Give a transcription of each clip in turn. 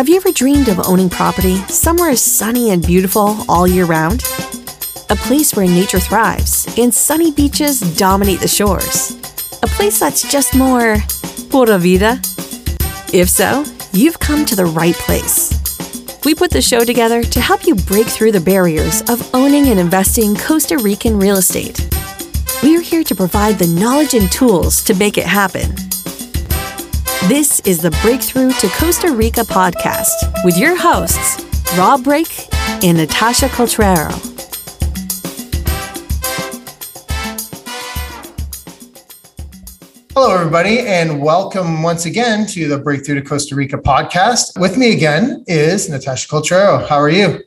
Have you ever dreamed of owning property somewhere sunny and beautiful all year round? A place where nature thrives and sunny beaches dominate the shores. A place that's just more pura vida? If so, you've come to the right place. We put the show together to help you break through the barriers of owning and investing Costa Rican real estate. We're here to provide the knowledge and tools to make it happen. This is the Breakthrough to Costa Rica podcast with your hosts, Rob Brake and Natasha Coltrero. Hello, everybody, and welcome once again to the Breakthrough to Costa Rica podcast. With me again is Natasha Coltrero. How are you?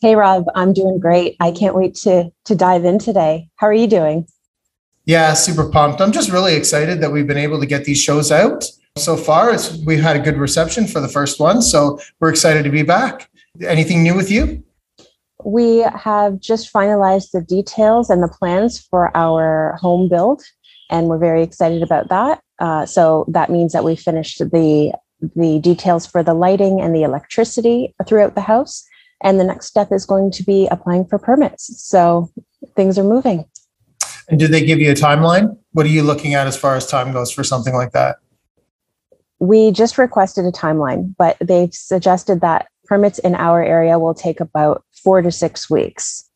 Hey, Rob, I'm doing great. I can't wait to to dive in today. How are you doing? Yeah, super pumped. I'm just really excited that we've been able to get these shows out so far. It's we've had a good reception for the first one, so we're excited to be back. Anything new with you? We have just finalized the details and the plans for our home build and we're very excited about that. Uh, so that means that we finished the the details for the lighting and the electricity throughout the house. And the next step is going to be applying for permits. So things are moving. And did they give you a timeline? What are you looking at as far as time goes for something like that? We just requested a timeline, but they've suggested that permits in our area will take about four to six weeks.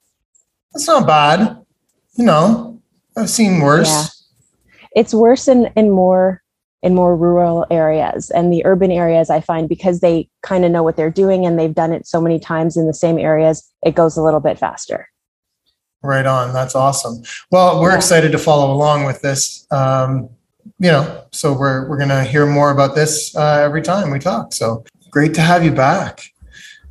That's not bad. You know, I've seen worse. Yeah it's worse in in more in more rural areas and the urban areas i find because they kind of know what they're doing and they've done it so many times in the same areas it goes a little bit faster right on that's awesome well we're yeah. excited to follow along with this um, you know so we're we're to hear more about this uh, every time we talk so great to have you back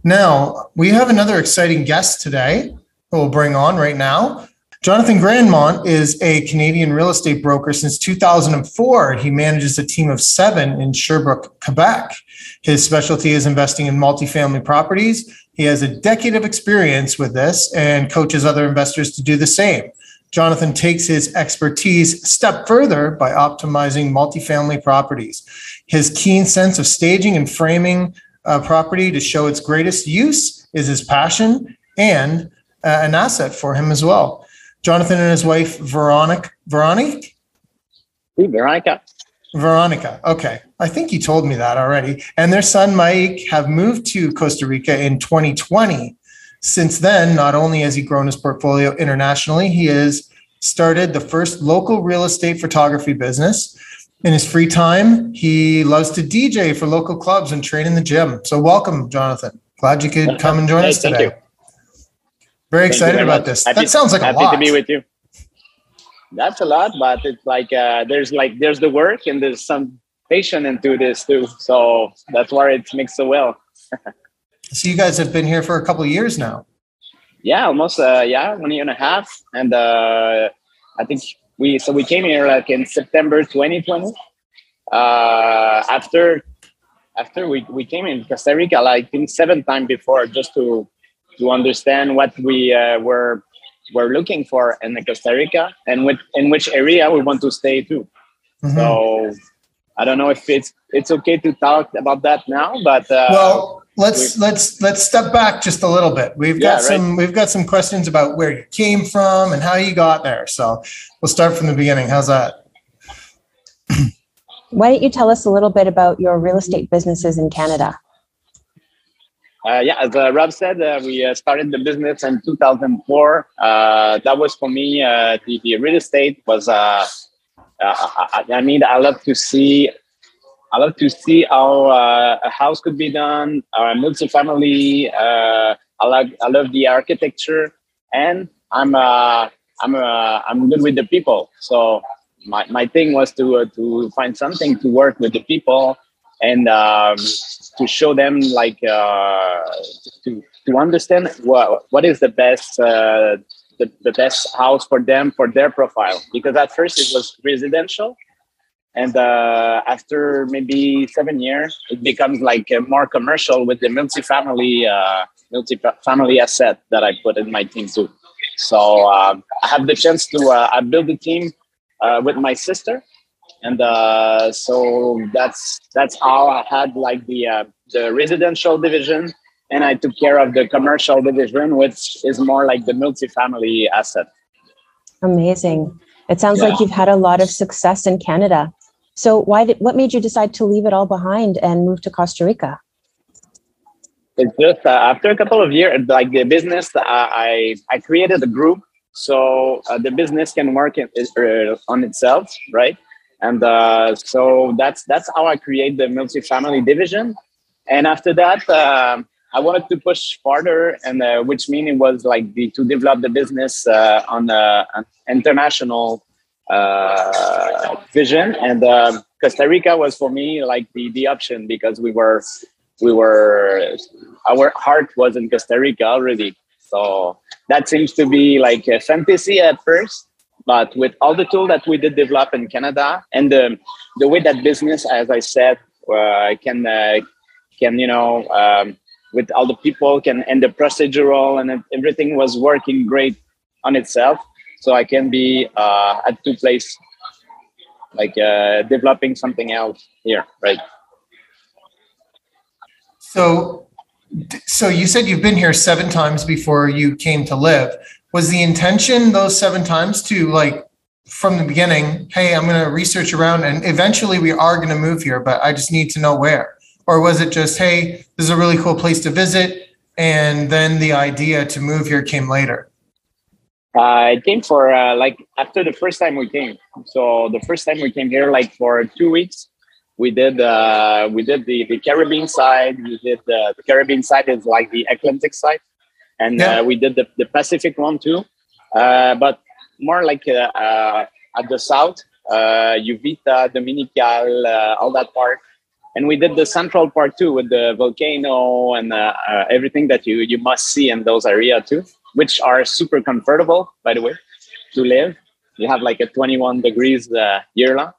now we have another exciting guest today who we'll bring on right now Jonathan Grandmont is a Canadian real estate broker since 2004. He manages a team of seven in Sherbrooke, Quebec. His specialty is investing in multifamily properties. He has a decade of experience with this and coaches other investors to do the same. Jonathan takes his expertise a step further by optimizing multifamily properties. His keen sense of staging and framing a property to show its greatest use is his passion and uh, an asset for him as well. Jonathan and his wife, Veronica. Veronica? Veronica. Veronica. Okay. I think you told me that already. And their son, Maik, have moved to Costa Rica in 2020. Since then, not only has he grown his portfolio internationally, he has started the first local real estate photography business. In his free time, he loves to DJ for local clubs and train in the gym. So, welcome, Jonathan. Glad you could come and join hey, us today. You. Very Thank excited about much. this. Happy, that sounds like happy a lot. to be with you. That's a lot, but it's like uh, there's like there's the work and there's some patience into this too. So that's why it makes so well. so you guys have been here for a couple of years now. Yeah, almost. Uh, yeah, one year and a half, and uh, I think we so we came here like in September 2020. Uh, after after we, we came in Costa Rica, like I think seven times before, just to to understand what we uh, were were looking for in the Costa Rica and with, in which area we want to stay too. Mm-hmm. So I don't know if it's it's okay to talk about that now, but uh, well, let's let's let's step back just a little bit. We've got yeah, some right? we've got some questions about where you came from and how you got there. So we'll start from the beginning. How's that? Why don't you tell us a little bit about your real estate businesses in Canada? Uh, yeah, as uh, Rob said, uh, we uh, started the business in 2004. Uh, that was for me, uh, the, the real estate was, I, I, mean, I love to see, I love to see how a house could be done, or a multifamily. I love, I love the architecture, and I'm, I'm, I'm good with the people. So my, my thing was to, to find something to work with the people and um, to show them like uh, to to understand what what is the best uh, the, the best house for them for their profile because at first it was residential and uh, after maybe seven years it becomes like more commercial with the multifamily uh, multi-family asset that i put in my team too so um, i have the chance to uh, i build a team uh, with my sister and uh, so that's that's how I had like the uh, the residential division, and I took care of the commercial division, which is more like the multifamily asset. Amazing. It sounds Yeah. like you've had a lot of success in Canada. So why did what made you decide to leave it all behind and move to Costa Rica? It's just uh, after a couple of years, like the business, uh, I I created a group so uh, the business can work in, uh, on itself, right? And uh, so that's that's how I create the multifamily division. And after that, um I wanted to push farther, and uh, which mean it was like the, to develop the business uh, on uh, an international uh, vision. And um Costa Rica was for me like the the option because we were we were our heart was in Costa Rica already. So that seems to be like a fantasy at first, but with all the tools that we did develop in Canada and the the way that business, as I said, uh, can uh, can you know um, with all the people can and the procedural and everything was working great on itself. So I can be uh, at two places, like uh, developing something else here, right? So, so you said you've been here seven times before you came to live. Was the intention those seven times to like from the beginning, hey, I'm going to research around and eventually we are going to move here, but I just need to know where? Or was it just, hey, this is a really cool place to visit? And then the idea to move here came later. Uh, it came for uh, like after the first time we came. So the first time we came here, like for two weeks, we did uh, we did the, the Caribbean side. We did the, the Caribbean side is like the Atlantic side, and Yeah. uh, we did the, the Pacific one too, uh, but more like uh, at the south, uh, Uvita, Dominical, uh, all that part. And we did the central part too with the volcano and everything that you you must see in those areas too which are super comfortable, by the way, to live. You have like a 21 degrees uh, year long.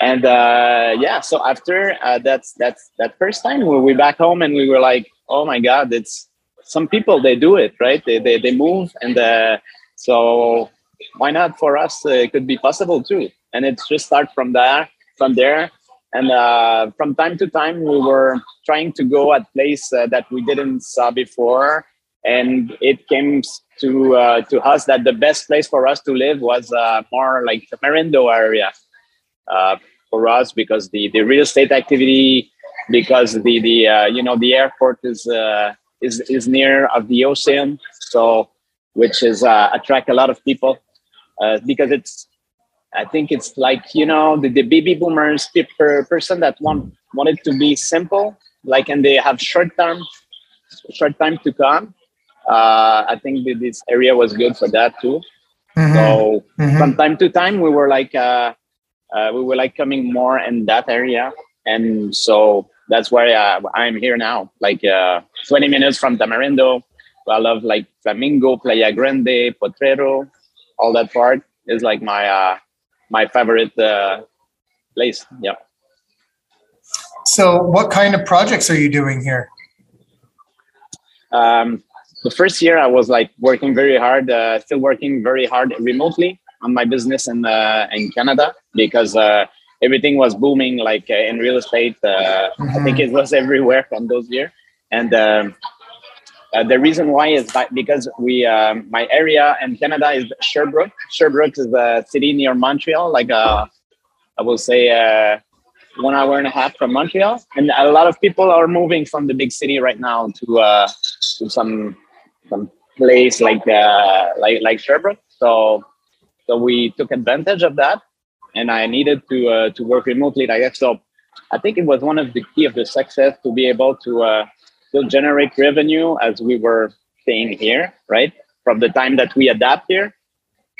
And uh, yeah, so after uh, that's that's that first time we were back home and we were like, oh my god, it's some people they do it right. They they, they move and uh, so why not for us? Uh, it could be possible too. And it's just start from there from there. And uh, from time to time, we were trying to go at place uh, that we didn't saw before and it came to uh, to us that the best place for us to live was uh, more like the Marindo area uh, for us because the, the real estate activity because the the uh, you know the airport is uh, is is near of the ocean so which is uh, attract a lot of people because it's I think it's like you know the, the baby boomers per person that want wanted to be simple like and they have short term short time to come uh, I think that this area was good for that too. Mhm, So mhm. from time to time, we were like, uh, uh, we were like coming more in that area, and so that's why uh, I'm here now. Like uh, 20 minutes from Tamarindo. I love like Flamingo, Playa Grande, Potrero, all that part is like my uh, my favorite uh, place. Yeah. So, what kind of projects are you doing here? um, the first year I was like working very hard, uh, still working very hard remotely on my business in uh, in Canada because uh, everything was booming like uh, in real estate. Uh, I think it was everywhere from those years, and um, uh, the reason why is because we um, my area in Canada is Sherbrooke. Sherbrooke is a city near Montreal, like I will say. One hour and a half from Montreal, and a lot of people are moving from the big city right now to uh, to some some place like uh, like like Sherbrooke. So so we took advantage of that, and I needed to uh, to work remotely like that. So I think it was one of the key of the success to be able to uh, still generate revenue as we were staying here, right? From the time that we adapt here,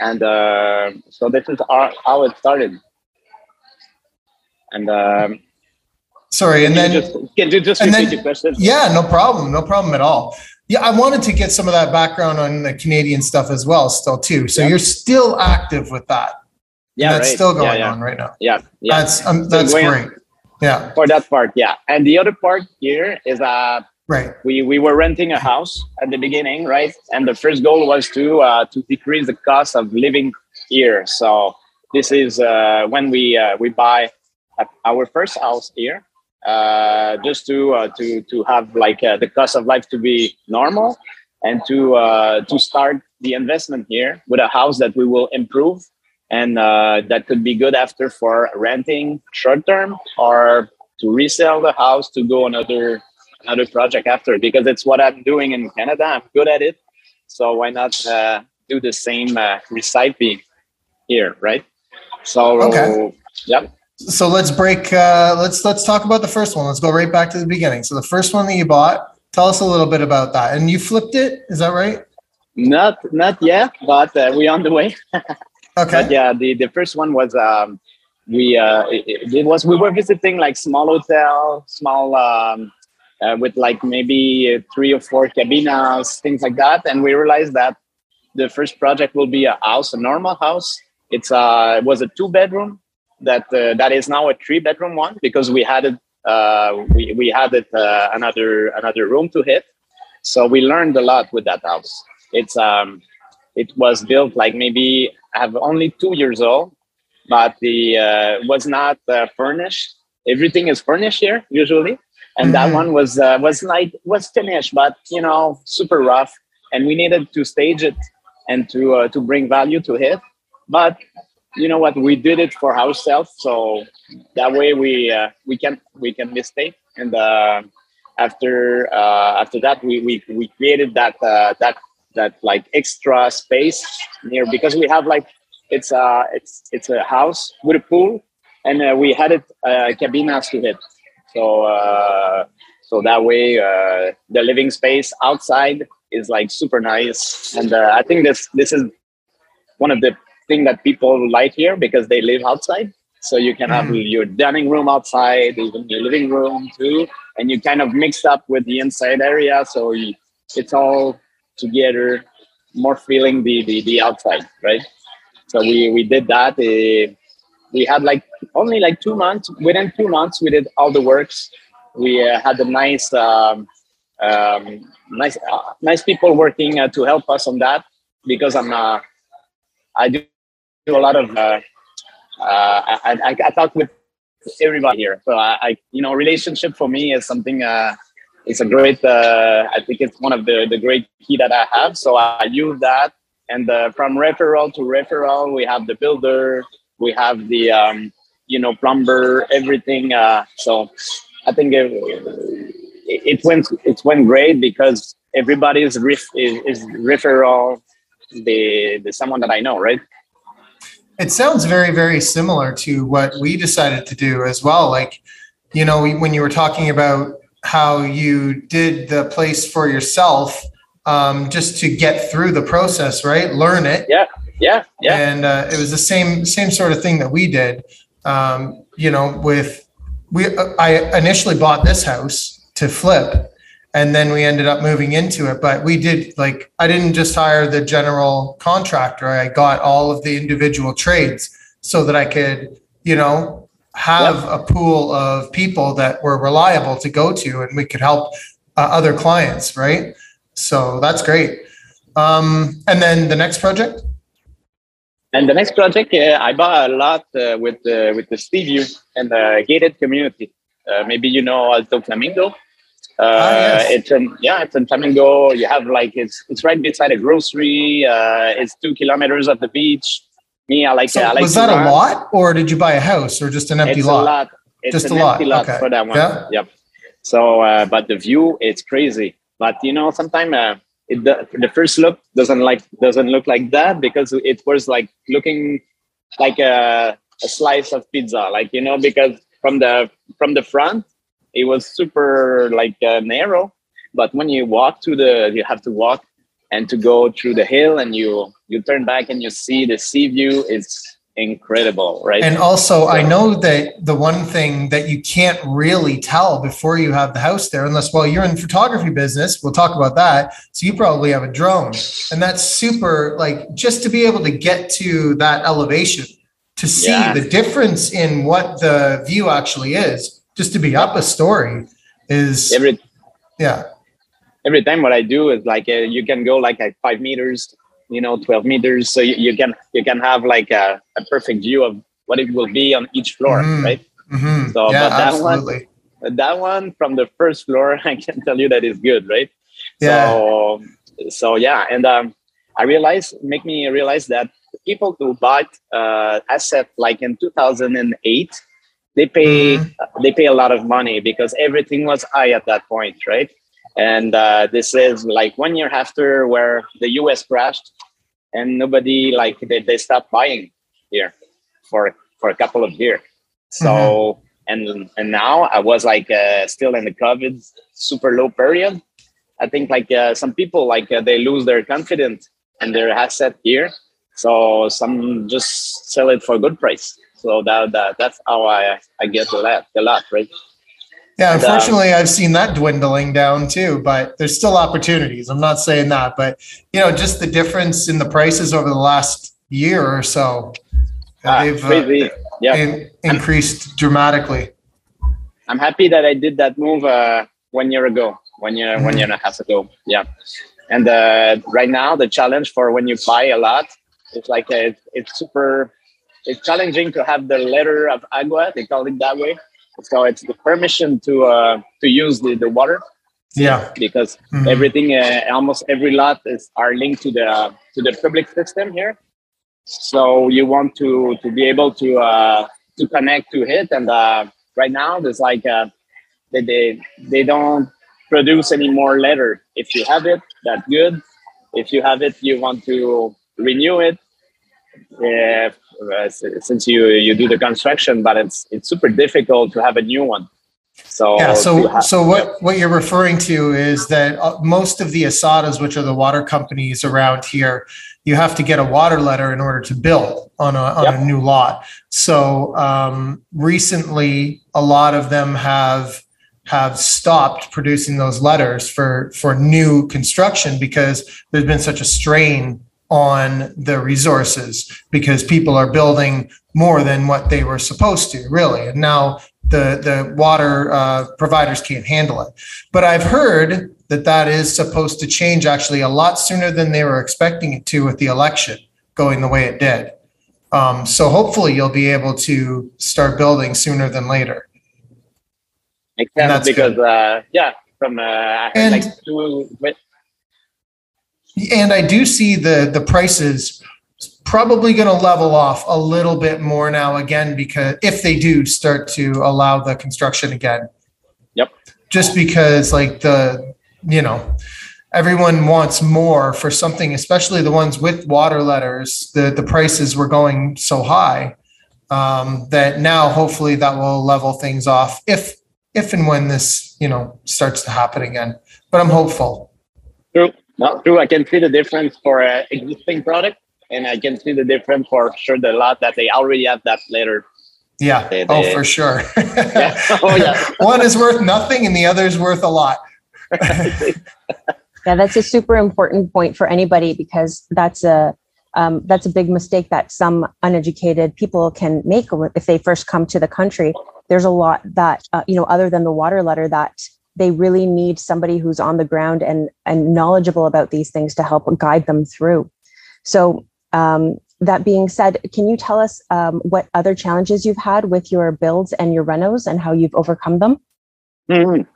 and uh, so this is our, how it started. And um, Sorry, and then just can you just repeat then- your question? Yeah, no problem. No problem at all. Yeah, I wanted to get some of that background on the Canadian stuff as well, still too. So Yeah. you're still active with that. yeah, that's right. still going yeah. on right now. Yeah, yeah. That's um, that's on. great. Yeah, for that part yeah and the other part here is uh right. we we were renting a house at the beginning right and the first goal was to uh to decrease the cost of living here so this is uh, when we uh, we buy our first house here, uh, just to uh, to to have like uh, the cost of life to be normal, and to uh, to start the investment here with a house that we will improve and that could be good after for renting short term or to resell the house to go another another project after because it's what I'm doing in Canada. I'm good at it, so why not do the same recipe here, right? So okay. yep. So let's break. Uh, let's let's talk about the first one. Let's go right back to the beginning. So the first one that you bought. Tell us a little bit about that. And you flipped it. Is that right? Not not yet, but uh, we're on the way. okay. But yeah, the the first one was um, we uh, it, it, was we were visiting like small hotel, small um, uh, with like maybe three or four cabinas, things like that, and we realized that the first project will be a house, a normal house, it's uh, it was a two bedroom that uh, that is now a three bedroom one because we had it uh, we we had it uh, another another room to hit. So we learned a lot with that house. It's um it was built like maybe I have only two years old, but the uh, was not uh, furnished. Everything is furnished here usually, and mm-hmm. that one was uh, was like was finished, but you know super rough, and we needed to stage it and to uh, to bring value to it but you know what? We did it for ourselves so that way we uh, we can we can mistake. And uh, after uh, after that we, we we created that uh, that that like extra space near because we have like it's a it's it's a house with a pool and uh, we had it uh, cabinas to it so uh, so that way uh, the living space outside is like super nice. And uh, i think this this is one of the thing that people like here because they live outside. So you can have mm. your dining room outside, even your living room too, and you kind of mix up with the inside area. So you, it's all together, more feeling the, the, the outside, right? So we, we did that. Uh, we had like only like two months. Within two months, we did all the works. We uh, had a nice, um, um, nice, uh, nice people working uh, to help us on that because I'm, uh, I do a lot of. Uh, uh, I, I, I talk with everybody here, so I, I, you know, relationship for me is something. Uh, it's a great. Uh, I think it's one of the the great key that I have. So I use that, and uh, from referral to referral, we have the builder, we have the um, you know plumber, everything. Uh, so I think it, it went it went great because everybody's ref, is, is referral the the someone that I know, right? It sounds very, very similar to what we decided to do as well. Like, you know, when you were talking about how you did the place for yourself, um, just to get through the process, right? Learn it. Yeah, yeah, yeah. And uh, it was the same same sort of thing that we did. Um, you know, with we, I initially bought this house to flip, and then we ended up moving into it. But we did like i didn't just hire the general contractor. I got all of the individual trades so that i could you know have yep. a pool of people that were reliable to go to and we could help uh, other clients right? So that's great. Um, and then the next project? And the next project uh, i bought a lot uh, with uh, with the Seaview and the gated community. Uh, maybe you know alto flamingo uh, ah, yes. It's in yeah, it's in Flamingo. You have like it's it's right beside a grocery. Uh, it's two kilometers of the beach. Me, I like. So I like was that a lot, or did you buy a house, or just an empty it's lot? A lot. It's just an a empty lot, lot okay. for that one. Yeah. Yep. So, uh, but the view, it's crazy. But you know, sometimes uh, it, the, the first look doesn't like doesn't look like that because it was like looking like a, a slice of pizza, like you know, because from the from the front it was super like uh, narrow but when you walk to the you have to walk and to go through the hill and you you turn back and you see the sea view it's incredible right and also so, i know that the one thing that you can't really tell before you have the house there unless well you're in photography business we'll talk about that so you probably have a drone and that's super like just to be able to get to that elevation to see yeah. the difference in what the view actually is just to be up a story is every yeah every time what i do is like uh, you can go like at five meters you know 12 meters so you, you can you can have like a, a, perfect view of what it will be on each floor Mhm. right Mhm. So, yeah, but that one- that one from the first floor i can tell you that is good right Yeah. so so yeah and um i realized make me realize that people who bought uh asset like in 2008 they pay Mhm. they pay a lot of money because everything was high at that point right? And uh, this is like one year after where the us crashed and nobody like they, they stopped buying here for for a couple of years so and and now i was like uh, still in the covid super low period. I think like uh, some people like uh, they lose their confidence and their asset here. So some just sell it for a good price so that, that that's how i i get a lot a lot right Yeah, um, unfortunately, I've seen that dwindling down too, but there's still opportunities. I'm not saying that, but you know, just the difference in the prices over the last year or so, Ah, they've uh, yeah. in- increased dramatically. i'm happy that i did that move uh one year ago one year one year and a half ago. Yeah. And uh right now the challenge for when you buy a lot it's like uh, it's, it's super it's challenging to have the letter of agua they call it that way. So it's the permission to uh to use the, the water. Yeah. because Mhm. everything uh, almost every lot is are linked to the to the public system here. So you want to to be able to uh to connect to it. And uh right now there's like uh they they, they don't produce any more letter. If you have it that's good. If you have it you want to renew it. Uh, since you you do the construction but it's it's super difficult to have a new one so Yeah. So, so what, what you're referring to is that uh, most of the Asadas, which are the water companies around here, you have to get a water letter in order to build on a, on a new lot. So, um, recently, a lot of them have, have stopped producing those letters for, for new construction because there's been such a strain on the resources because people are building more than what they were supposed to, really. And now the the water uh, providers can't handle it. But I've heard that that is supposed to change actually a lot sooner than they were expecting it to with the election going the way it did. Um, so hopefully you'll be able to start building sooner than later. Makes sense that's because uh, yeah, from uh, I heard And- like two. And I do see the the prices probably going to level off a little bit more now again because if they do start to allow the construction again. Yep. Just because like the you know everyone wants more for something especially the ones with water letters the the prices were going so high um, that now hopefully that will level things off if if and when this you know starts to happen again but i'm hopeful true, not true. I can see the difference for uh, existing product, and I can see the difference for sure the lot that they already have that later. yeah They- oh for sure Yeah. oh yeah. one is worth nothing and the other is worth a lot Yeah, that's a super important point for anybody because that's a um, that's a big mistake that some uneducated people can make if they first come to the country. There's a lot that uh, you know, other than the water letter, that they really need somebody who's on the ground and and knowledgeable about these things to help guide them through. So um, that being said, can you tell us um, what other challenges you've had with your builds and your renos and how you've overcome them? Mhm.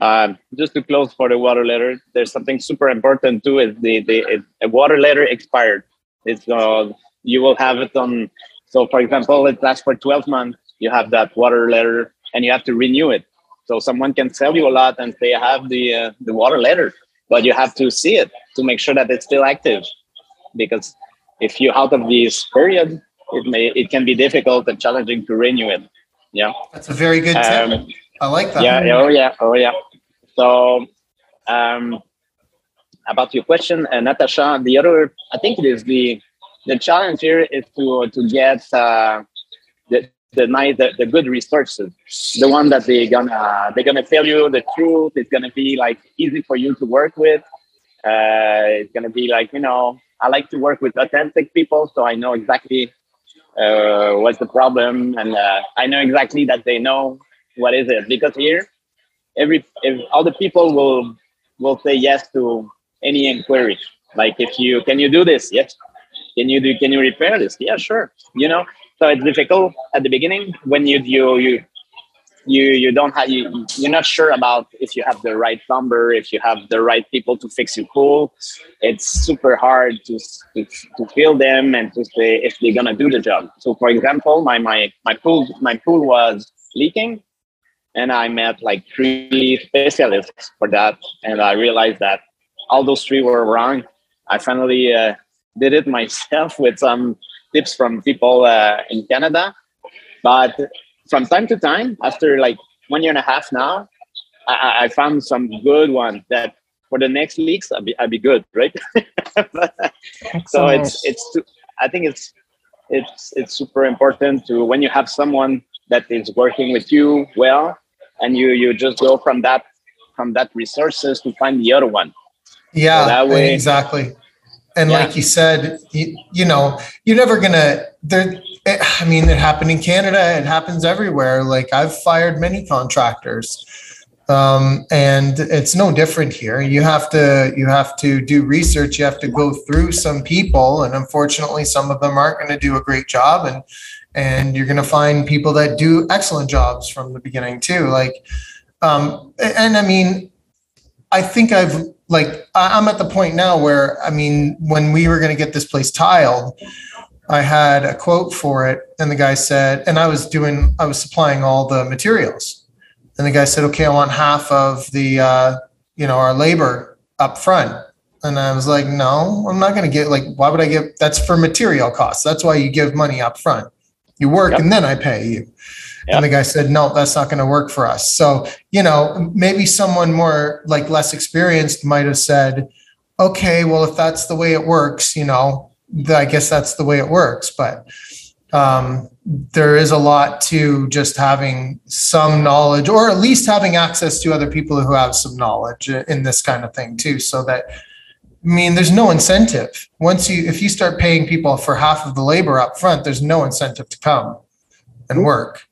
Um, just to close for the water letter, there's something super important too. Is the the a water letter expired? It's uh, you will have it on. So, for example, it lasts for 12 months. You have that water letter, and you have to renew it. So, someone can sell you a lot and they have the uh, the water letter, but you have to see it to make sure that it's still active. Because if you're out of this period, it may it can be difficult and challenging to renew it. Yeah. that's a very good tip Um, i like that yeah, oh yeah, oh yeah. So, um, about your question, uh, Natasha, the other, I think it is the the challenge here is to to get uh, the the nice the, the good resources, the one that they're gonna they're gonna tell you the truth. It's gonna be like easy for you to work with. Uh, it's gonna be like you know, I like to work with authentic people, so I know exactly uh, what's the problem, and uh, I know exactly that they know what is it. Because here every if all the people will will say yes to any inquiry. Like if you can you do this? Yes. Can you do can you repair this? Yeah sure. You know so it's difficult at the beginning when you you you you you don't have you you're not sure about if you have the right plumber if you have the right people to fix your pool. It's super hard to to, to feel them and to say if they're gonna do the job. So for example my my my pool my pool was leaking and i met like three specialists for that and i realized that all those three were wrong. I finally uh, did it myself with some tips from people uh, in canada but from time to time, after like one year and a half now, I, I found some good ones that for the next leaks I'll be I'll be good, right? so it's it's I think it's it's it's super important to when you have someone that is working with you well, and you you just go from that from that resources to find the other one. Yeah, so that way, exactly. And yeah. like you said, you, you know, you're never gonna there it, I mean, it happened in Canada. It happens everywhere. Like I've fired many contractors, um, and it's no different here. You have to you have to do research. You have to go through some people, and unfortunately, some of them aren't going to do a great job, and and you're going to find people that do excellent jobs from the beginning too. Like, um, and I mean, I think I've like I'm at the point now where I mean, when we were going to get this place tiled I had a quote for it, and the guy said, and I was doing, I was supplying all the materials, and the guy said, "Okay, I want half of the, uh, you know, our labor up front." And I was like, "No, I'm not going to get like, why would I give? That's for material costs. That's why you give money up front. You work, yep. and then I pay you." Yep. And the guy said, "No, that's not going to work for us." So, you know, maybe someone more like less experienced might have said, "Okay, well, if that's the way it works, you know." I guess that's the way it works. But um, there is a lot to just having some knowledge, or at least having access to other people who have some knowledge in this kind of thing too. So that I mean, there's no incentive once you if you start paying people for half of the labor up front. There's no incentive to come and work.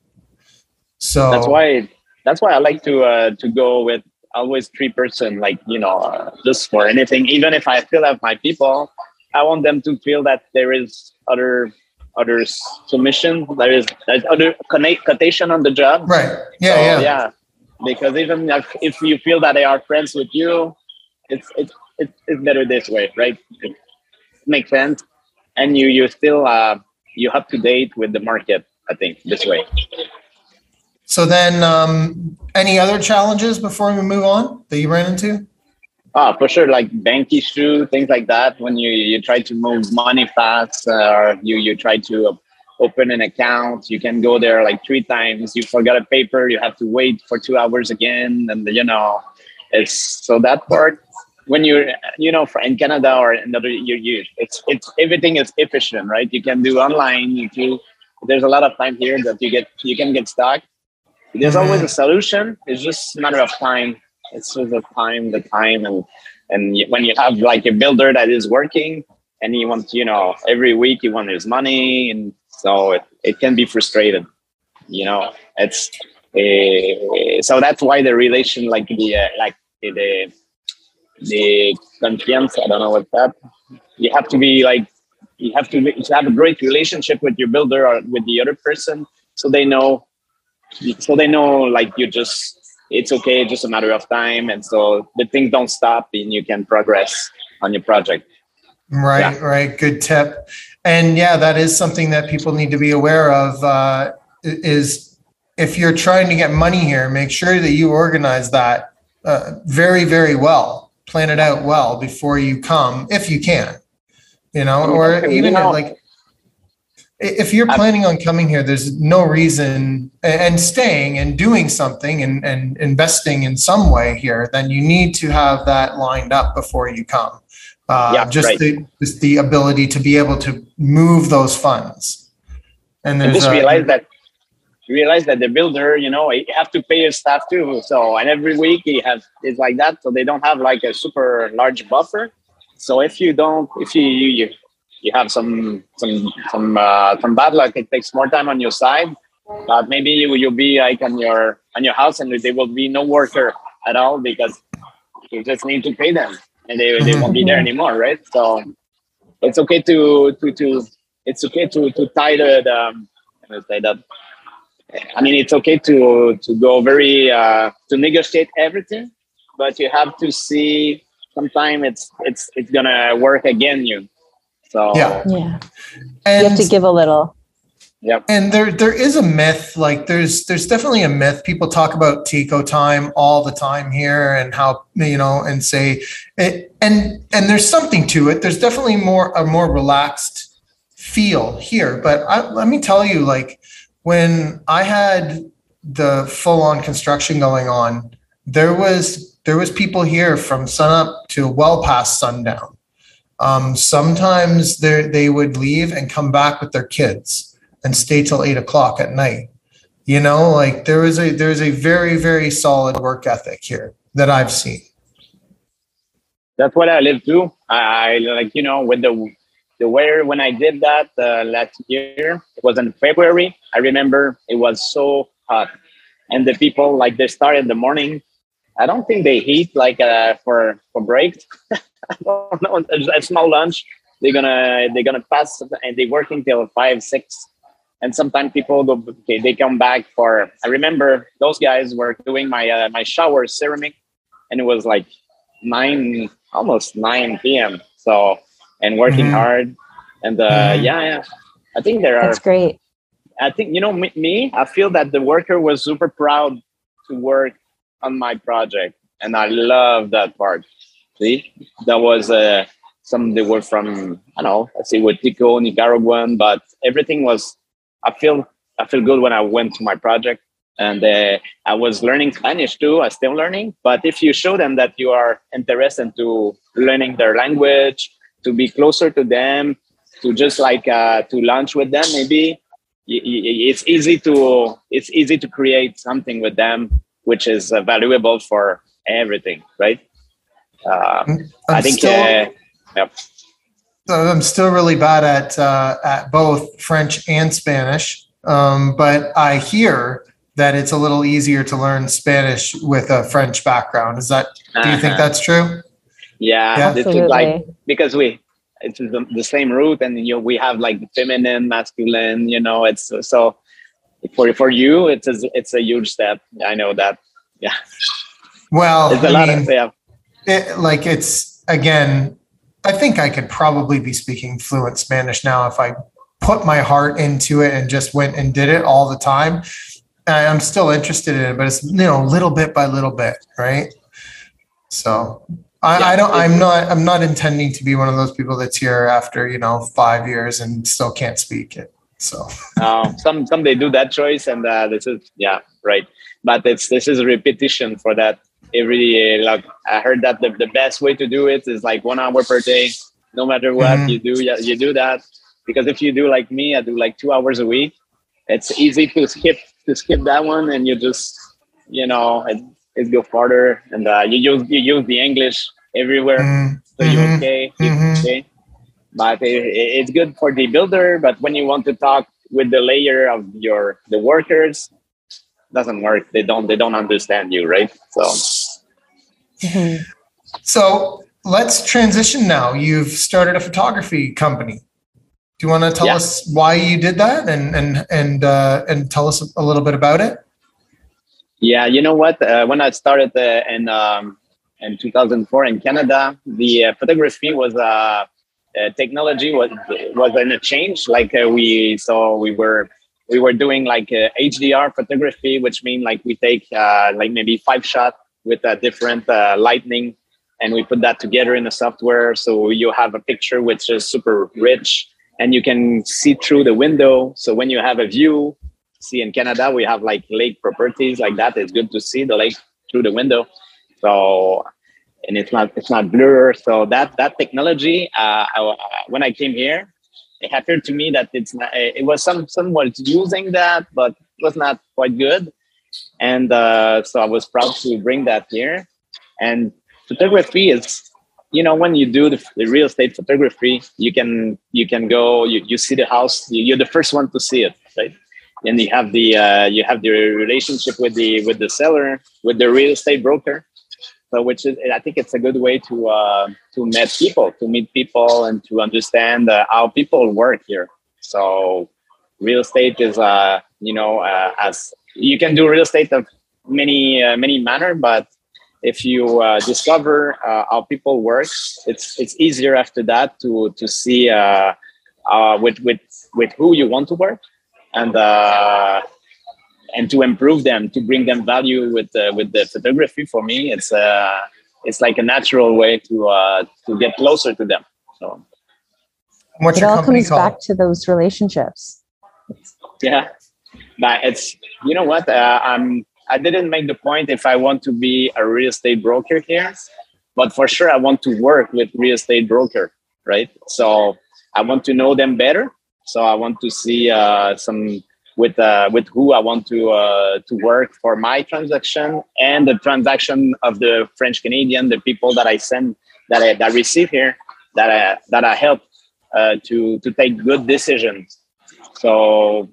So that's why that's why I like to uh, to go with always three person, like you know, uh, just for anything. Even if I still have my people, I want them to feel that there is other other submission, there is there's other connotation on the job. Right. Yeah. So, yeah. Yeah. Because even if, if you feel that they are friends with you, it's it's it's, it's better this way, right? It makes sense, and you you still uh you up to date with the market. I think this way. So then, um, any other challenges before we move on that you ran into? Ah, for sure, like bank issue, things like that. When you you try to move money fast, uh, or you you try to open an account, you can go there like three times. You forgot a paper, you have to wait for two hours again, and you know, it's so that part. When you're you know in Canada or another, you you it's it's everything is efficient, right? You can do online. You do. There's a lot of time here that you get you can get stuck. There's always a solution. It's just a matter of time it's just the time, the time, and and when you have like a builder that is working and he wants, you know, every week he wants his money, and so it, it can be frustrated. You know, it's uh, so that's why the relation, like the uh, like the the confiance. I don't know what that. You have to be like you have to, be, to have a great relationship with your builder or with the other person, so they know so they know like you just it's okay, just a matter of time. And so the things don't stop and you can progress on your project. Right, yeah. right. Good tip. And yeah, that is something that people need to be aware of. Uh, is if you're trying to get money here, make sure that you organize that uh, very, very well. Plan it out well before you come, if you can. You know, or even you know, like if you're planning on coming here, there's no reason and staying and doing something and, and investing in some way here, then you need to have that lined up before you come. Uh, yeah, just right. the just the ability to be able to move those funds. And, and just realize that realize that the builder, you know, you have to pay his staff too. So and every week he has it's like that. So they don't have like a super large buffer. So if you don't, if you you, you have some some some uh, some bad luck. It takes more time on your side, but maybe you you'll be like on your on your house, and there will be no worker at all because you just need to pay them. and they, they won't be there Mhm. anymore, right? So it's okay to to to it's okay to to tie the, the um, how do I say that. I mean, it's okay to to go very uh, to negotiate everything, but you have to see. Sometimes it's it's it's gonna work against you. So Yeah. Yeah. And You have to give a little. yep. and there there is a myth like there's there's definitely a myth people talk about tico time all the time here and how you know and say it and and there's something to it there's definitely more a more relaxed feel here but I, let me tell you like when i had the full on construction going on there was there was people here from sunup to well past sundown um, sometimes they they would leave and come back with their kids and stay till eight o'clock at night. You know, like there is a there's a very very solid work ethic here that I've seen. that's what I live too. I, I like you know with the the weather when I did that uh, last year. It was in February. I remember it was so hot, and the people like they start in the morning. I don't think they eat like uh, for for breaks. I don't know. A small lunch. They're gonna they're gonna pass and they working till five six. And sometimes people go okay, they come back for. I remember those guys were doing my uh, my shower ceramic, and it was like nine almost 9 p.m. So, and working Mhm. hard. And uh, Mhm. yeah, yeah. I think there are, That's great. I think, you know, me, me, I feel that the worker was super proud to work on my project. And I love that part. See, that was uh, some, they were from, I don't know, let's see, with Tico, Nicaraguan, but everything was, I feel, I feel good when I went to my project and uh, I was learning Spanish too. I still learning, but if you show them that you are interested to learning their language, to be closer to them, to just like uh, to lunch with them, maybe it's easy to it's easy to create something with them, which is uh, valuable for everything, right? Uh, I'm think. still, uh, yep. I'm still really bad at uh, at both French and Spanish, um, but I hear that it's a little easier to learn Spanish with a French background. Is that? Do you think Uh-huh. that's true? Yeah, Yeah. this is like because we it's the, the same root and you know, we have like feminine masculine you know it's so for for you it's a, it's a huge step i know that yeah Well, it's a I lot mean, of yeah it, like it's again i think i could probably be speaking fluent spanish now if i put my heart into it and just went and did it all the time. I'm still interested in it but it's you know little bit by little bit right? So I, I don't i'm not i'm not intending to be one of those people that's here after you know five years and still can't speak it so. Uh, some some they do that choice and uh, this is yeah right. But it's this is a repetition for that every uh, like i heard that the, the best way to do it is like one hour per day. No matter what Mhm. you do yeah, you do that. Because if you do like me i do like two hours a week it's easy to skip to skip that one and you just you know it, it go farther and uh, you use you use the english everywhere. Mm, so you mhm, okay you mhm. okay. But it, it's good for the builder but when you want to talk with the layer of your the workers doesn't work. They don't they don't understand you right? So Mhm. so let's transition now. You've started a photography company. Do you want to tell Yeah. us why you did that and and and uh, and tell us a little bit about it? Yeah you know what? Uh, when i started uh, in um, in 2004 in canada the uh, photography was uh, uh, technology was was in a change. Like uh, we saw, we were we were doing like uh, hdr photography which mean like we take uh, like maybe five shot with a different uh, lightning and we put that together in the software. So you have a picture which is super rich and you can see through the window. So when you have a view see in canada we have like lake properties like that. It's good to see the lake through the window. So and it's not it's not blur. So that that technology uh, I, when i came here it appeared to me that it's not it was some someone using that but it was not quite good and uh, so i was proud to bring that here. And photography is you know when you do the, the real estate photography you can you can go you, you see the house you, you're the first one to see it right? And you have the uh, you have the relationship with the with the seller with the real estate broker. So, which is, I think it's a good way to uh, to meet people, to meet people, and to understand uh, how people work here. So, real estate is, uh, you know, uh, as you can do real estate of many uh, many manner, but if you uh, discover uh, how people work, it's it's easier after that to to see uh, uh, with with with who you want to work and uh, and to improve them, to bring them value with uh, with the photography. For me, it's uh, it's like a natural way to uh, to get closer to them. So What's It all comes called? back to those relationships. yeah, but it's you know what uh, I'm. I didn't make the point if I want to be a real estate broker here, but for sure I want to work with real estate broker, right? So I want to know them better. So I want to see uh, some with uh, with who I want to uh, to work for my transaction and the transaction of the French Canadian, the people that I send that I that I receive here, that I that I help uh, to to take good decisions. So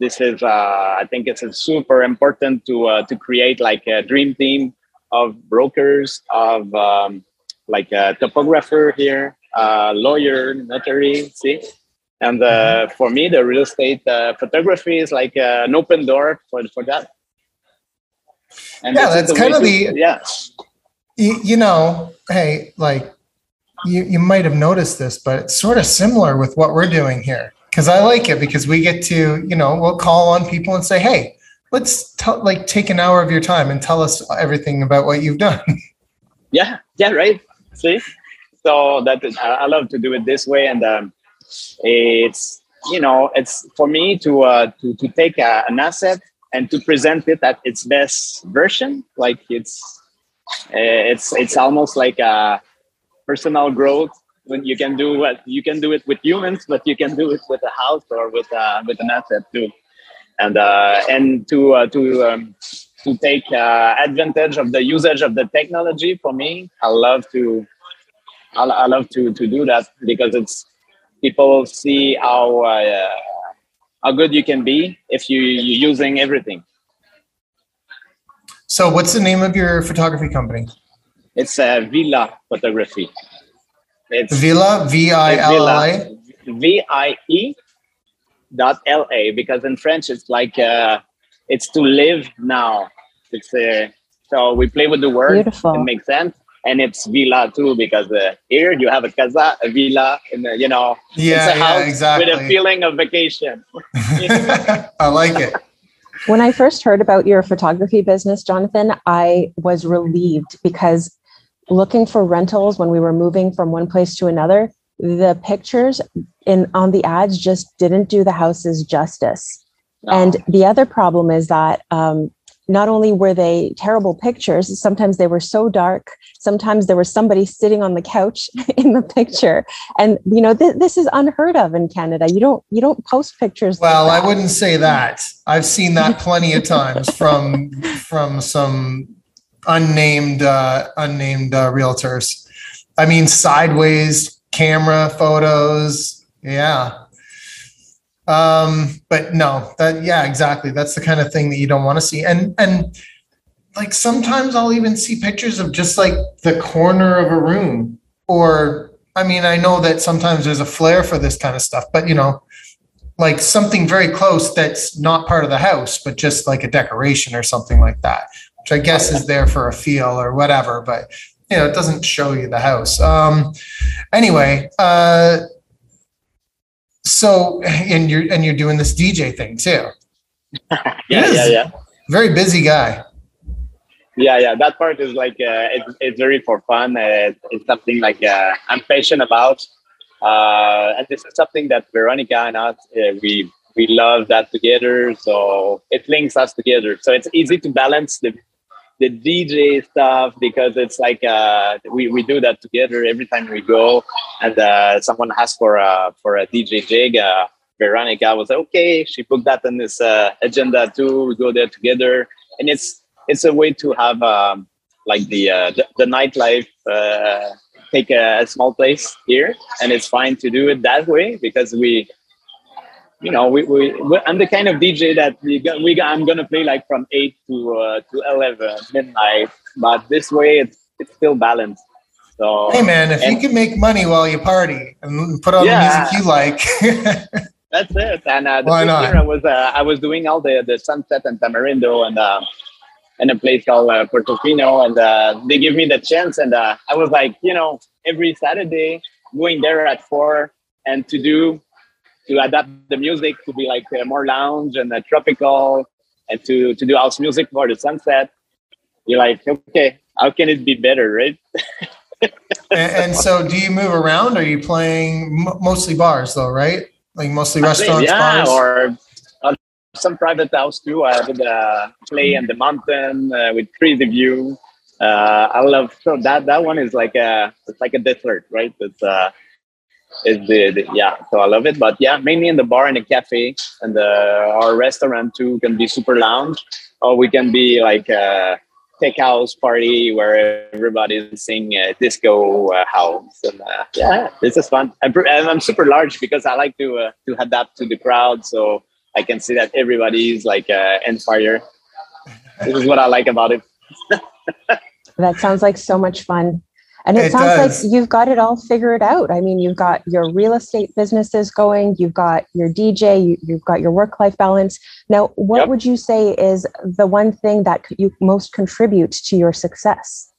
this is uh, I think it's super important to uh, to create like a dream team of brokers, of um, like a topographer here, uh, lawyer, notary, see. And uh, for me, the real estate uh, photography is like uh, an open door for for that. And Yeah, that's kind of the- yeah. you, you know, hey, like you, you might have noticed this, but it's sort of similar with what we're doing here. Cause I like it because we get to, you know, we'll call on people and say, Hey, let's tell like take an hour of your time and tell us everything about what you've done. yeah yeah right. See? So that is i love to do it this way and um, it's you know it's for me to uh to, to take a, an asset and to present it at its best version. Like it's uh, it's it's almost like a personal growth when you can do what you can do it with humans but you can do it with a house or with uh, with an asset too. And uh, and to uh, to um, to take uh, advantage of the usage of the technology for me i love to i, I love to to do that because it's people see how uh, how good you can be if you you're using everything. So what's the name of your photography company? it's uh, villa photography it's Villa, V I L L A. V-I-E dot L-A because in French it's like uh, it's to live now. It's uh, so we play with the word. Beautiful. It makes sense. And it's villa too because uh, here you have a casa, a villa, and uh, you know Yeah, it's a yeah, house exactly. with a feeling of vacation. I like it. When I first heard about your photography business, Jonathan, I was relieved because looking for rentals when we were moving from one place to another, the pictures in on the ads just didn't do the houses justice. And the other problem is that um, not only were they terrible pictures, sometimes they were so dark. Sometimes there was somebody sitting on the couch in the picture, and you know th- this is unheard of in Canada. You don't you don't post pictures. like Well, I wouldn't say that. I've seen that plenty of times from from some unnamed uh, unnamed uh, realtors. I mean, sideways camera photos. Yeah. Um, but no, that yeah, exactly. That's the kind of thing that you don't want to see. And and like sometimes I'll even see pictures of just like the corner of a room. Or I mean, I know that sometimes there's a flair for this kind of stuff, but you know, like something very close that's not part of the house, but just like a decoration or something like that, which I guess is there for a feel or whatever, but you know, it doesn't show you the house. Um, anyway, uh, so and you're and you're doing this DJ thing too. yeah, yeah, yeah. Very busy guy. yeah yeah that part is like uh, it's, it's very for fun uh, it's something like uh, i'm passionate about uh, and this is something that Veronique and us uh, we we love that together so it links us together so it's easy to balance the the dj stuff because it's like uh, we, we do that together every time we go. And uh, someone asks for a for a dj jig uh, Veronique was okay. She put that on this uh, agenda too. We go there together. And it's it's a way to have um, like the, uh, the the nightlife uh, take a, a small place here, and it's fine to do it that way because we, you know, we, we I'm the kind of DJ that we we I'm gonna play like from eight to uh, to eleven midnight, but this way it's it's still balanced. So Hey man, if you can make money while you party and put on Yeah. the music you like, That's it. And uh, the Why not? year I was uh, I was doing all the the sunset and Tamarindo and uh, in a place called uh, Portofino, and uh, they give me the chance, and uh, I was like, you know, every Saturday going there at four and to do to adapt the music to be like uh, more lounge and uh, tropical, and to to do house music for the sunset. You're like, okay, how can it be better, right? and, and so do you move around? Are you playing m- mostly bars though, right? Like mostly restaurants, yeah, bars. or uh, some private house too. I would uh, play in the mountain uh, with crazy view. Uh, I love so that that one is like a it's like a desert, right? It's uh, the, the yeah. So I love it, but yeah, mainly in the bar and the cafe and the our restaurant too can be super lounge, or we can be like a tech house party where everybody's singing uh, disco uh, house and uh, yeah, this is fun. I'm, I'm super large because I like to uh, to adapt to the crowd, so I can see that everybody's like uh, on fire. This is what I like about it. That sounds like so much fun. And it, It sounds does. like you've got it all figured out. I mean, you've got your real estate businesses going, you've got your DJ, you, you've got your work life balance. Now, what Yep. would you say is the one thing that you most contribute to your success?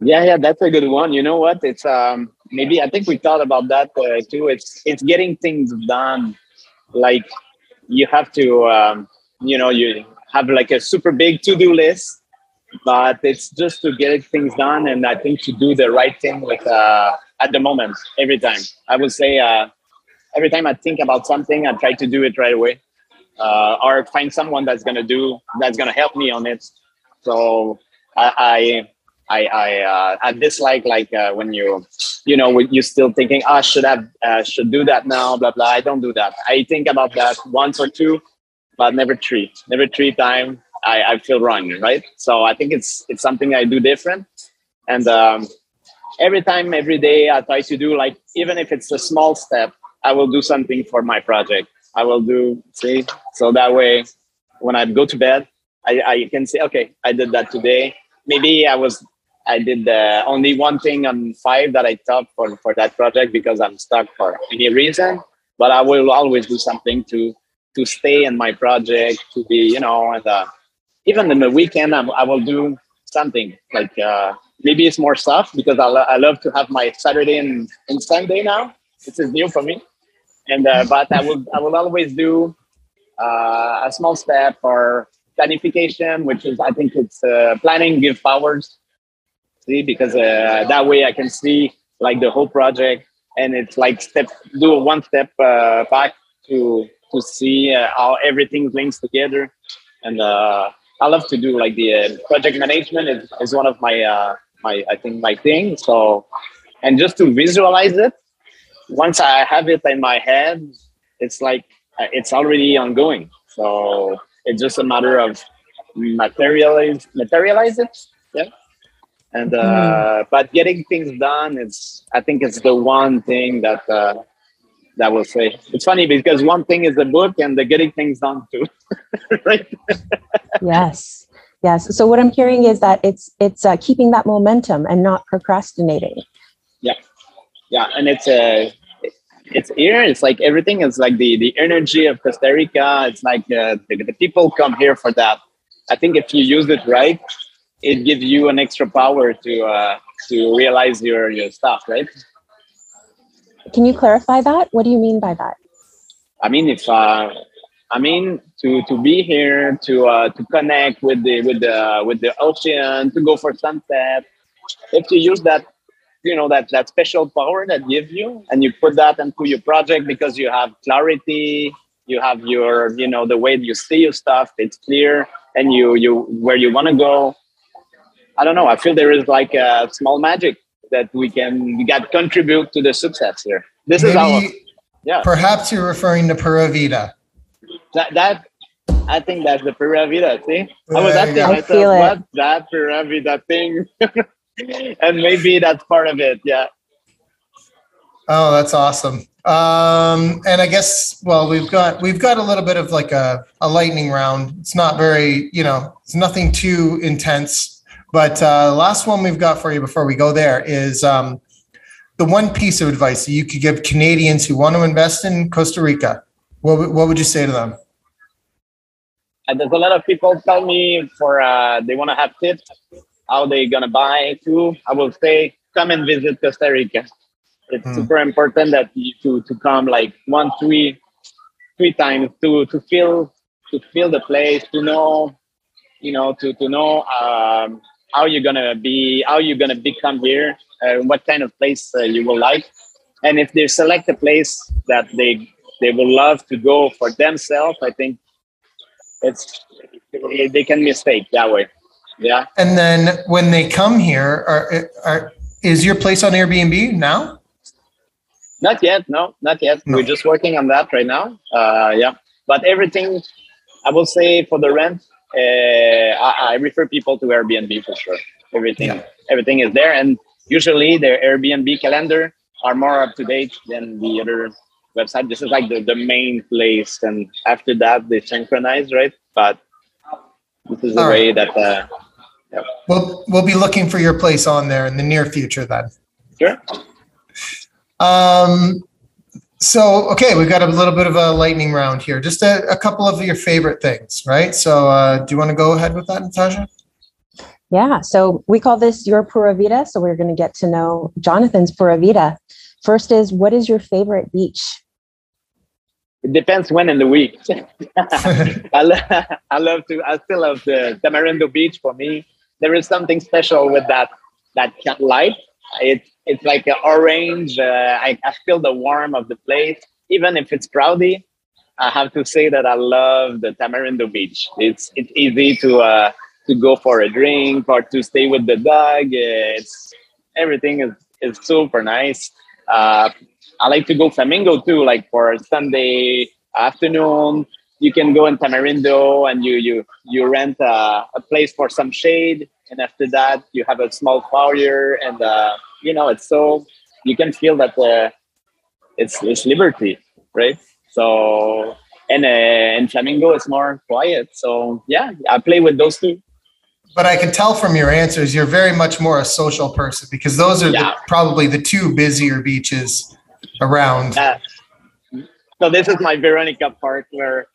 Yeah, yeah, that's a good one. You know what? It's um maybe I think we thought about that uh, too. It's it's getting things done. Like you have to um, you know you have like a super big to do list, but it's just to get things done. And I think to do the right thing with uh, at the moment every time. I would say uh, every time I think about something, I try to do it right away, uh, or find someone that's gonna do that's gonna help me on it. So I. I I I, uh, I dislike like uh, when you you know you're still thinking ah should have uh, should do that now blah blah. I don't do that. I think about that once or two, but never three. Never three time. I, I feel wrong, right? So I think it's it's something I do different, and um, every time, every day, I try to do like even if it's a small step, I will do something for my project. I will do see so that way when I go to bed, I, I can say okay, I did that today. Maybe I was I did only one thing on five that I thought for, for that project because I'm stuck for any reason. But I will always do something to to stay in my project, to be, you know, and uh, even in the weekend, I'm, I will do something like uh, maybe it's more stuff because I, lo- I love to have my Saturday and, and Sunday now. This is new for me. And uh, but I will I will always do uh, a small step or planification, which is I think it's uh, planning give powers see because uh, that way i can see like the whole project and it's like step do one step uh, back to to see how everything links together and i love to do like the uh, project management is, is one of my uh, my i think my thing so and just to visualize it once i have it in my head it's like uh, it's already ongoing. So it's just a matter of materialize materialize it yeah? And uh, but getting things done is i think it's the one thing that uh, that will say. It's funny because one thing is the book and the getting things done too. Right? Yes. Yes. So what I'm hearing is that it's it's uh, keeping that momentum and not procrastinating. yeah. Yeah, and it's uh, it's here. It's like everything is like the the energy of costa rica. It's like uh, the, the people come here for that. I think if you use it right it gives you an extra power to uh to realize your your stuff right Can you clarify that? What do you mean by that? I mean, if uh, I mean to to be here to uh, to connect with the with the with the ocean, to go for sunset. If you use that, you know that that special power that gives you, and you put that into your project because you have clarity, you have your you know the way you see your stuff, it's clear, and you you where you want to go. I don't know. I feel there is like a small magic that we can we got contribute to the success here. This is our yeah. perhaps you're referring to Pura Vida. that that I think that's the Pura Vida. See, I was asking you myself, feel it. what that Pura Vida thing, and maybe that's part of it. Yeah, Oh, that's awesome. Um, and I guess, well, we've got, we've got a little bit of like a, a lightning round. It's not very, you know, it's nothing too intense, But uh, last one we've got for you before we go there is um, the one piece of advice that you could give Canadians who want to invest in Costa Rica. What, would- what would you say to them? And there's a lot of people tell me for uh, they want to have tips how they gonna buy too. I will say come and visit Costa Rica. It's Hmm. super important that you to to come like one three three times to to feel to feel the place to know you know to to know um, how you're gonna be how you're gonna become here uh, what kind of place uh, you will like. And if they select a place that they they will love to go for themselves i think it's they can mistake that way. Yeah. And then when they come here, are, are is your place on Airbnb now? not yet no not yet. No. we're just working on that right now. Uh yeah. But everything i will say for the rent uh, I, I refer people to airbnb for sure everything Yeah. everything is there and usually their airbnb calendar are more up to date than the other website this is like the, the main place and after that they synchronize right but this is the All way right. that uh We'll we'll be looking for your place on there in the near future then. sure Um, so okay, we've got a little bit of a lightning round here. Just a, a couple of your favorite things, right? So uh, do you want to go ahead with that, Natasha? Yeah, so we call this your Pura Vida. So we're going to get to know Jonathan's Pura Vida. First is what is your favorite beach? it depends when in the week I, lo- I love to i still love the tamarindo beach for me there is something special with that that light it, it's like an orange uh, I, I feel the warmth of the place. Even if it's cloudy i have to say that i love the tamarindo beach. It's it's easy to uh to go for a drink or to stay with the dog. It's everything is is super nice. Uh I like to go Flamingo too, like for Sunday afternoon. You can go in Tamarindo and you you you rent a, a place for some shade, and after that you have a small fire, and uh, you know it's so you can feel that uh, it's it's liberty, right? So and uh, and Flamingo is more quiet. So yeah, I play with those two. But I can tell from your answers, you're very much more a social person because those are Yeah. the, probably the two busier beaches around. Uh, so this is my Veronique part where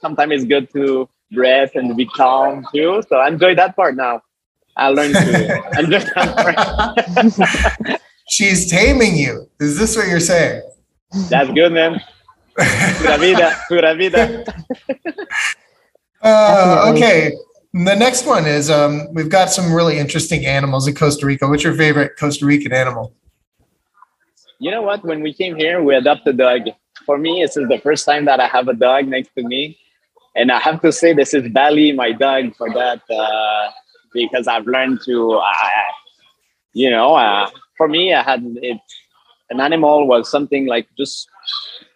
sometimes it's good to breathe and be calm too. So I enjoy that part now. I learned to enjoy that part. She's taming you. Is this what you're saying? That's good, man. Pura vida, pura vida. Uh, Definitely. okay. The next one is um, we've got some really interesting animals in Costa Rica. What's your favorite Costa Rican animal? You know what? When we came here, we adopted a dog. For me, this is the first time that I have a dog next to me. And I have to say, this is Bali, my dog, for that, uh, because I've learned to, uh, you know, uh, for me, I had it, an animal was something like just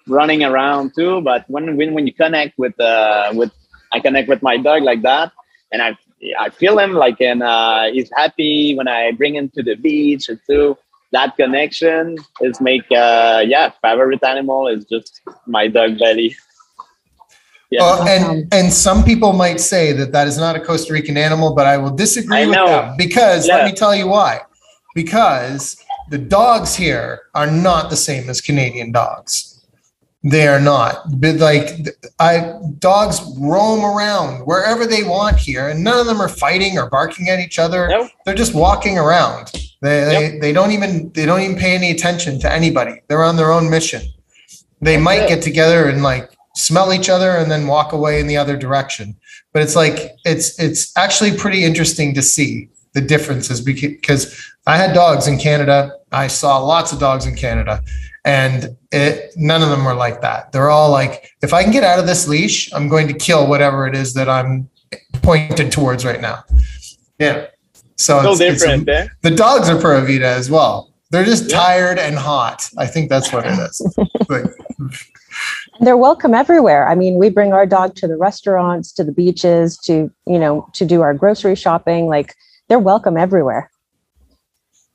running around too. But when, when, when you connect with, uh, with, I connect with my dog like that, and I, I feel him like, and uh, he's happy when I bring him to the beach and too that connection is make uh yeah favorite animal is just my dog belly yeah Uh, and and some people might say that that is not a Costa Rican animal, but I will disagree I with know. them because let me tell you why. Because the dogs here are not the same as Canadian dogs. They are not. But like I dogs roam around wherever they want here, and none of them are fighting or barking at each other. Nope. They're just walking around. They, they they don't even they don't even pay any attention to anybody. They're on their own mission. They That's might it. get together and like smell each other and then walk away in the other direction. But it's like it's it's actually pretty interesting to see the differences because I had dogs in Canada. I saw lots of dogs in Canada and it none of them were like that. They're all like if I can get out of this leash, I'm going to kill whatever it is that I'm pointed towards right now. Yeah. So so it's, it's a- different eh? the dogs are Pura Vida as well. They're just Yeah. tired and hot. I think that's what it is. Like, And they're welcome everywhere. I mean, we bring our dog to the restaurants, to the beaches, to, you know, to do our grocery shopping. Like they're welcome everywhere.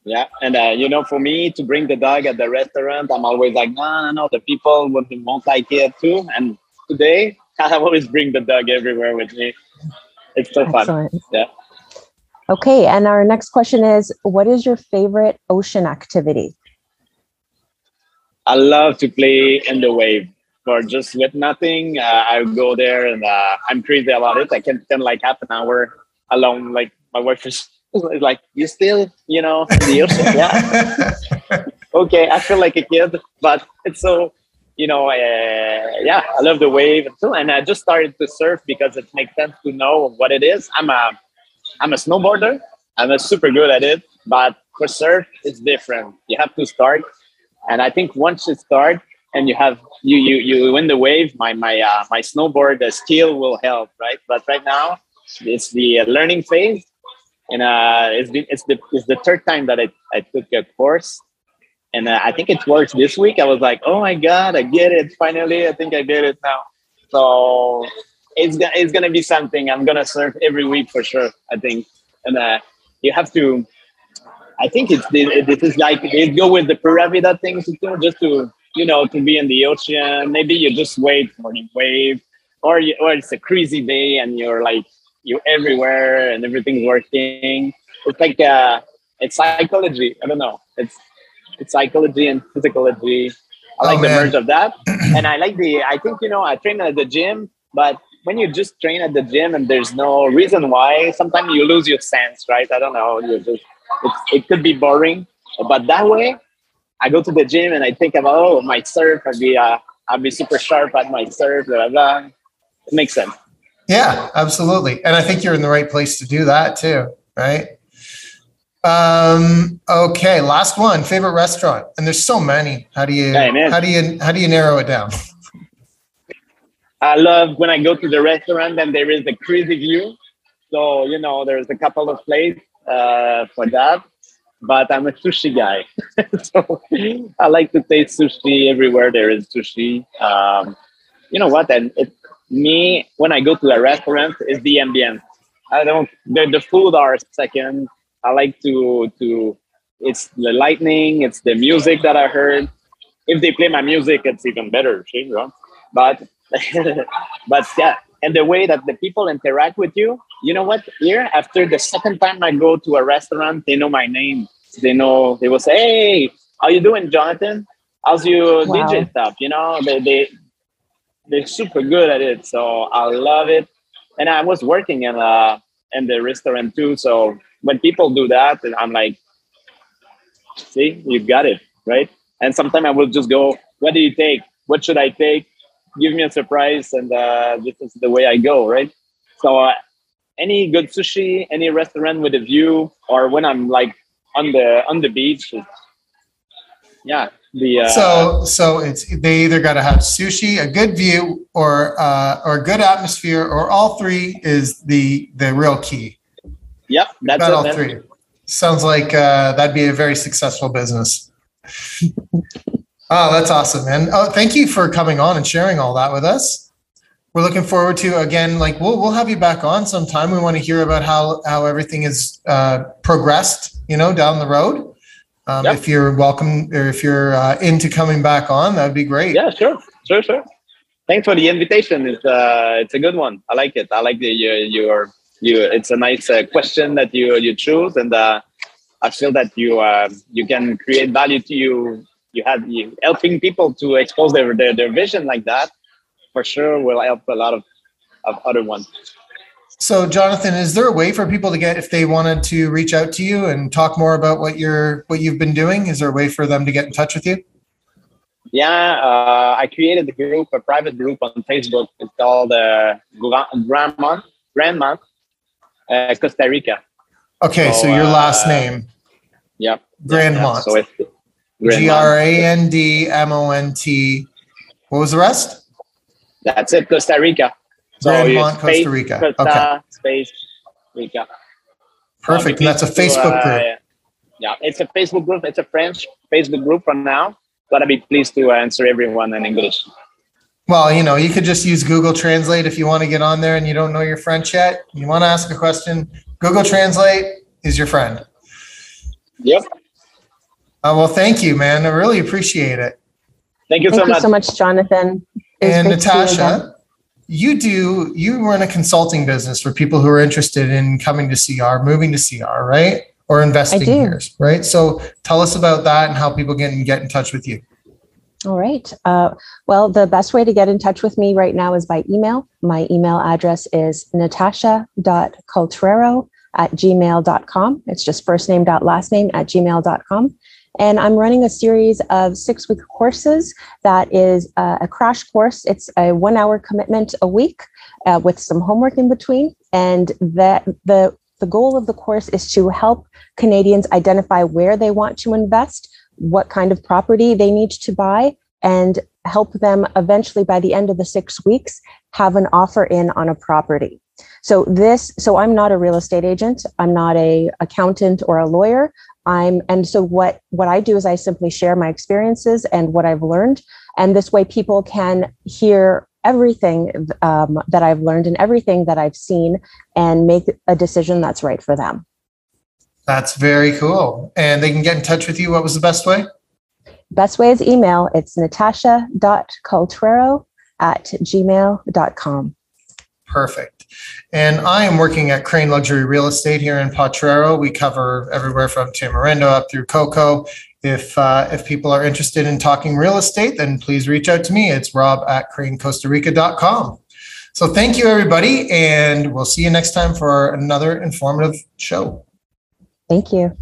yeah and uh you know for me to bring the dog at the restaurant i'm always like no no no the people won't, won't like it too and today i always bring the dog everywhere with me it's so fun Yeah. Okay, and our next question is What is your favorite ocean activity? I love to play in the wave for just with nothing. Uh, I go there and uh, I'm crazy about it. I can spend like half an hour alone. Like my wife is like, "You still, you know, the ocean?" yeah. okay, I feel like a kid, but it's so, you know, uh, yeah. I love the wave too, and I just started to surf because it makes sense to know what it is. I'm a, I'm a snowboarder. I'm a super good at it, but for surf, it's different. You have to start and I think once you start and you have you you you win the wave, my my uh, my snowboard the skill will help, right? But right now it's the learning phase, and uh, it's been it's the it's the third time that I I took a course, and uh, I think it works this week. I was like, oh my god, I get it finally. I think I get it now. So it's gonna it's gonna be something. I'm gonna surf every week for sure. I think, and uh, you have to I think it's this is like they go with the Pura Vida thing to do, just to you know to be in the ocean. Maybe you just wait for the wave, or you, or it's a crazy day and you're like you're everywhere and everything's working. It's like uh, it's psychology. I don't know. It's it's psychology and physicology. I like oh, the merge of that, and I like the. I think you know I train at the gym, but when you just train at the gym and there's no reason why, sometimes you lose your sense, right? I don't know. You just it could be boring, but that way, I go to the gym and I think about oh my surf. I'd be uh, I'd be super sharp at my surf. Blah, blah, blah. It makes sense. Yeah, absolutely, and I think you're in the right place to do that too, right? Um, okay, last one. Favorite restaurant, and there's so many. How do you hey, how do you how do you narrow it down? I love when I go to the restaurant and there is a crazy view. So you know, there's a couple of places uh, for that. But I'm a sushi guy, so I like to taste sushi everywhere there is sushi. Um, you know what? And it, me, when I go to a restaurant, is the ambience. I don't. The, the food are second. I like to to. It's the lightning. It's the music that I heard. If they play my music, it's even better. But but yeah, and the way that the people interact with you you know what here after the second time i go to a restaurant they know my name they know they will say hey how you doing jonathan? How's your wow. dj stuff? You know they, they they're super good at it so i love it. And i was working in uh in the restaurant too so when people do that i'm like see you got it right? And sometimes i will just go what do you take? What should i take? Give me a surprise and uh, this is the way i go right? So uh, any good sushi any restaurant with a view or when i'm like on the on the beach. Yeah the uh, so so it's they either got to have sushi a good view or uh or a good atmosphere or all three is the the real key. Yep that's got all three. Sounds like uh that'd be a very successful business. Oh, that's awesome, man. Oh, thank you for coming on and sharing all that with us. We're looking forward to again, like we'll we'll have you back on sometime. We want to hear about how how everything is uh, progressed, you know, down the road. Um, yep. If you're welcome, or if you're uh, into coming back on, that'd be great. Yeah, sure, sure, sure. Thanks for the invitation. It's uh, it's a good one. I like it. I like the your your you. It's a nice uh, question that you you choose, and uh, I feel that you uh, you can create value to you you have you helping people to expose their, their, their vision like that for sure will help a lot of, of other ones. So, Jonathan, is there a way for people to get if they wanted to reach out to you and talk more about what you're what you've been doing? Is there a way for them to get in touch with you? Yeah, uh, I created a group, a private group on Facebook. It's called uh, Grandmont Grandmont uh, Costa Rica. Okay, so, so your last uh, name. Yep. Grandmont. Yeah, so it's G R A N D M O N T. What was the rest? That's it, Costa Rica. So Grandmont, Costa Rica. Costa, okay. Space Rica. Perfect. and that's a Facebook group. Uh, yeah, it's a Facebook group. It's a French Facebook group for now, but I'd be pleased to answer everyone in English. Well, you know, you could just use Google Translate if you want to get on there and you don't know your French yet. You want to ask a question, Google Translate is your friend. Yep. Oh, well, thank you, man. I really appreciate it. Thank you thank so you much. so much, Jonathan. And Natasha, you do you run a consulting business for people who are interested in coming to CR, moving to CR, right? Or investing here, right? So tell us about that and how people can get in touch with you. All right. Uh, well, the best way to get in touch with me right now is by email. My email address is natasha.cultrero at gmail.com. It's just first name dot last name at gmail.com. And I'm running a series of six week courses that is uh, a crash course. It's a one hour commitment a week uh, with some homework in between. And that the the goal of the course is to help Canadians identify where they want to invest, what kind of property they need to buy, and help them eventually by the end of the six weeks have an offer in on a property. So this, so I'm not a real estate agent. I'm not a accountant or a lawyer. I'm, and so what, what I do is I simply share my experiences and what I've learned. And this way people can hear everything um, that I've learned and everything that I've seen and make a decision that's right for them. That's very cool. And they can get in touch with you. What was the best way? Best way is email. It's natasha.cultrero at gmail.com. Perfect. And I am working at Crane Luxury Real Estate here in Potrero. We cover everywhere from Tamarindo up through Coco. If uh, if people are interested in talking real estate, then please reach out to me. It's rob at cranecostarica.com. So thank you, everybody. And we'll see you next time for another informative show. Thank you.